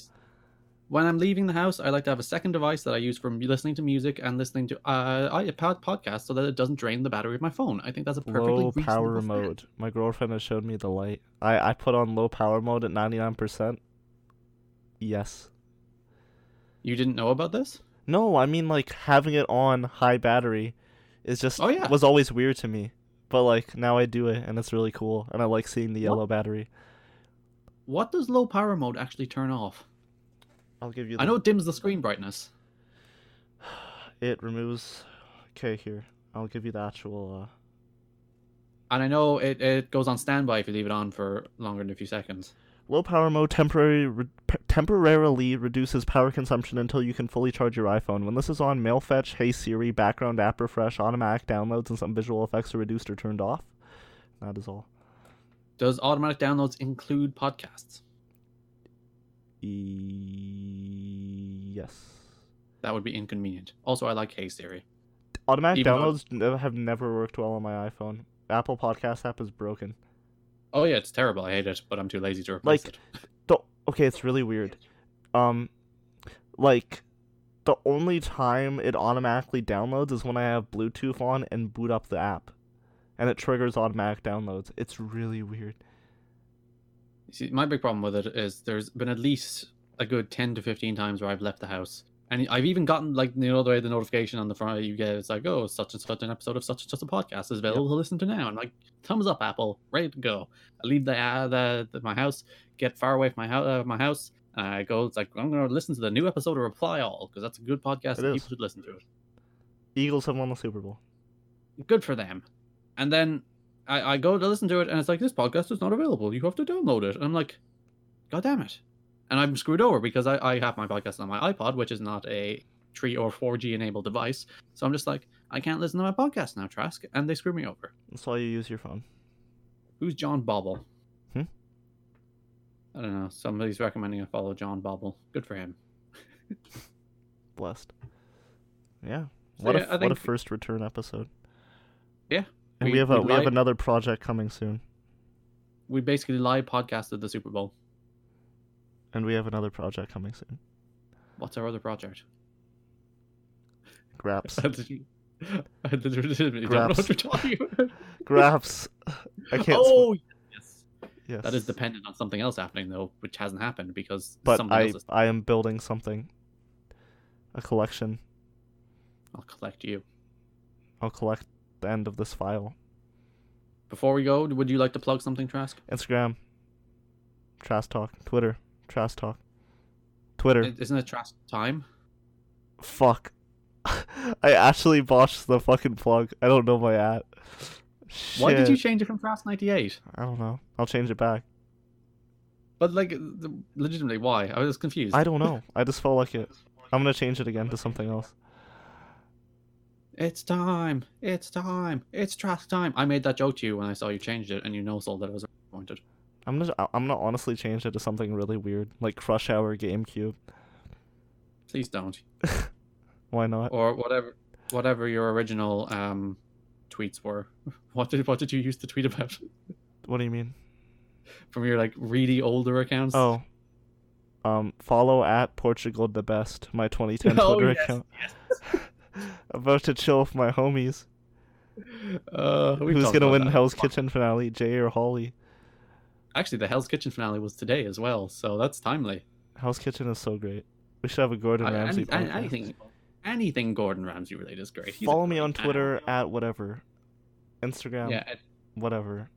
When I'm leaving the house, I like to have a second device that I use for listening to music and listening to uh, iPod podcasts so that it doesn't drain the battery of my phone. I think that's a perfectly Low power mode. My girlfriend has showed me the light. I I put on low power mode at 99%. Yes. You didn't know about this? No, I mean like having it on high battery is just Oh, yeah. was always weird to me. But like now I do it and it's really cool and I like seeing the What? yellow battery. What does low power mode actually turn off? I'll give you the I know it dims the screen brightness. it removes Okay, here. I'll give you the actual uh And I know it, it goes on standby if you leave it on for longer than a few seconds. Low power mode temporary re- temporarily reduces power consumption until you can fully charge your iPhone. When this is on, mail fetch, Hey Siri, background app refresh, automatic downloads, and some visual effects are reduced or turned off. That is all. Does automatic downloads include podcasts? E- yes. That would be inconvenient. Also, I like Hey Siri. Automatic Even downloads n- have never worked well on my iPhone. Apple Podcast app is broken. Oh yeah, it's terrible. I hate it, but I'm too lazy to replace Like- it. The- okay, it's really weird. Um, like the only time it automatically downloads is when I have Bluetooth on and boot up the app, and it triggers automatic downloads. It's really weird. See, my big problem with it is there's been at least a good ten to fifteen times where I've left the house, and I've even gotten like you know the way the notification on the front you get it's like oh such and such an episode of such and such a podcast is available to listen to now, and like thumbs up Apple, ready to go. I leave the uh, the, the my house, get far away from my house, uh, my house, and I go. It's like I'm going to listen to the new episode of Reply All because that's a good podcast It and is. people should listen to it. Eagles have won the Super Bowl. good for them. And then I, I go to listen to it, and it's like this podcast is not available. You have to download it. And I'm like, God damn it! And I'm screwed over because I, I have my podcast on my iPod, which is not a three or four G enabled device. So I'm just like, I can't listen to my podcast now, Trask, and they screw me over. That's why you use your phone. Who's John Bobble? Hmm? I don't know. Somebody's recommending I follow John Bobble. Good for him. Blessed. Yeah. So, What yeah, a I what a first return episode. Yeah. And we, We- have a we we have another project coming soon, We basically live podcasted the Super Bowl. And we have another project coming soon. What's our other project? Graps. I legitimately don't know Graphs. what you're talking about. Graphs. I can't. oh, yes. yes. That is dependent on something else happening, though, which hasn't happened because But something I else is. But I am building something. A collection. I'll collect you. I'll collect the end of this file. Before we go, would you like to plug something, Trask? Instagram. Trash talk. Twitter. Trash talk. Twitter. Isn't it trash time? Fuck. I actually botched the fucking plug. I don't know my at. Why did you change it from Trask 98? I don't know. I'll change it back. But, like, legitimately, why? I was confused. I don't know. I just felt like it. I'm gonna change it again to something else. It's time. It's time. It's Trask time. I made that joke to you when I saw you changed it, and you know sold that I was disappointed. I'm gonna I'm gonna honestly change it to something really weird, like Crush Hour GameCube. Please don't. Why not? Or whatever whatever your original um, tweets were. What did what did you used to tweet about? What do you mean? From your like really older accounts? Oh, um, follow at Portugal the best, my 2010 Oh, Twitter yes, account. About to chill with my homies. Uh, Who's gonna win. Hell's Kitchen finale, Jay or Holly? Actually, the Hell's Kitchen finale was today as well, so that's timely. Hell's Kitchen is so great. We should have a Gordon I- Ramsay podcast. anything, anything Gordon Ramsay related is great. He's Follow me on Twitter animal. at whatever, Instagram, Yeah, it- whatever,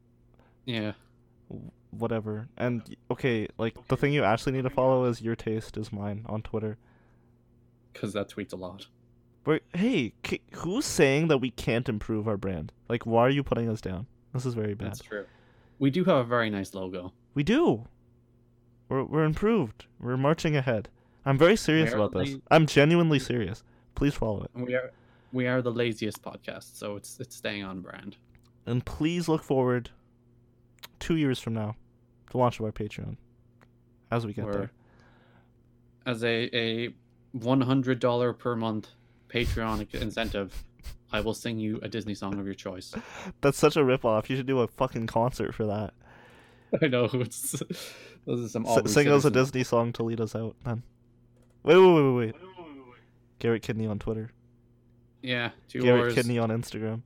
yeah. whatever. And okay, like the thing you actually need to follow is your taste is mine on Twitter. Because that tweets a lot. But hey, who's saying that we can't improve our brand? Like, why are you putting us down? This is very bad. That's true. We do have a very nice logo. We do. We're we're improved. We're marching ahead. I'm very serious about this. the- I'm genuinely serious. Please follow it. We are we are the laziest podcast, so it's it's staying on brand. And please look forward two years from now, to launch of our Patreon. as we get Or- there. as a a one hundred dollar per month Patreon incentive, I will sing you a Disney song of your choice. That's such a ripoff. You should do a fucking concert for that. I know it's those are some S- sing us a. Disney song to lead us out, then. Wait, wait, wait, wait, wait. Garrett Kidney on Twitter. Yeah, two Garrett hours. Kidney on Instagram.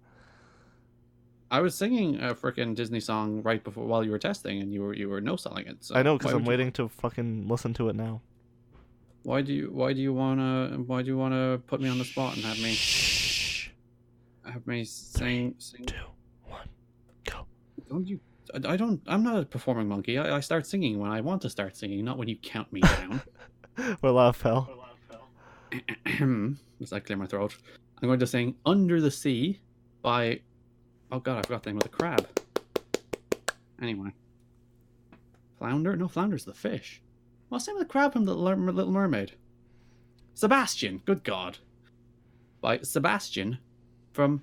I was singing a freaking Disney song right before while you were testing, and you were you were no selling it. So I know because I'm would you- waiting to fucking listen to it now. Why do you Why do you wanna Why do you wanna put me on the spot and have me Shh. Have me sing sing? Two, one, go. Don't you? I don't. I'm not a performing monkey. I, I start singing when I want to start singing, not when you count me down. We're laugh fell. As I clear my throat, I'm going to sing "Under the Sea" by. Oh God, I forgot the name of the crab. Anyway, flounder? No, flounder's the fish. What's the name of the crab from the Little Mermaid? Sebastian. Good God. By Sebastian from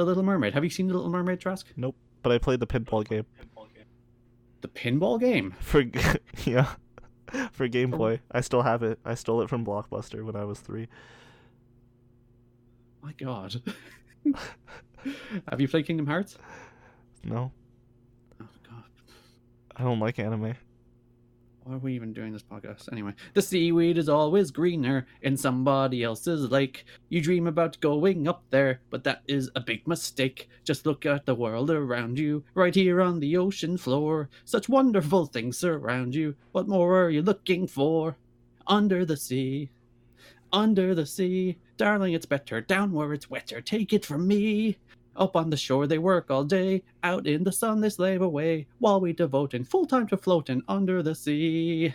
the Little Mermaid. Have you seen the Little Mermaid, Trask? Nope. But I played the pinball game The pinball game. for yeah for Game oh. Boy. I still have it. I stole it from Blockbuster when I was three. My God. Have you played Kingdom Hearts? No, Oh God. I don't like anime. Why are we even doing this podcast? Anyway, the seaweed is always greener in somebody else's lake. You dream about going up there, but that is a big mistake. Just look at the world around you, right here on the ocean floor. Such wonderful things surround you. What more are you looking for? Under the sea. Under the sea. Darling, it's better down where it's wetter. Take it from me. Up on the shore they work all day, out in the sun they slave away, while we devote in full time to floating under the sea.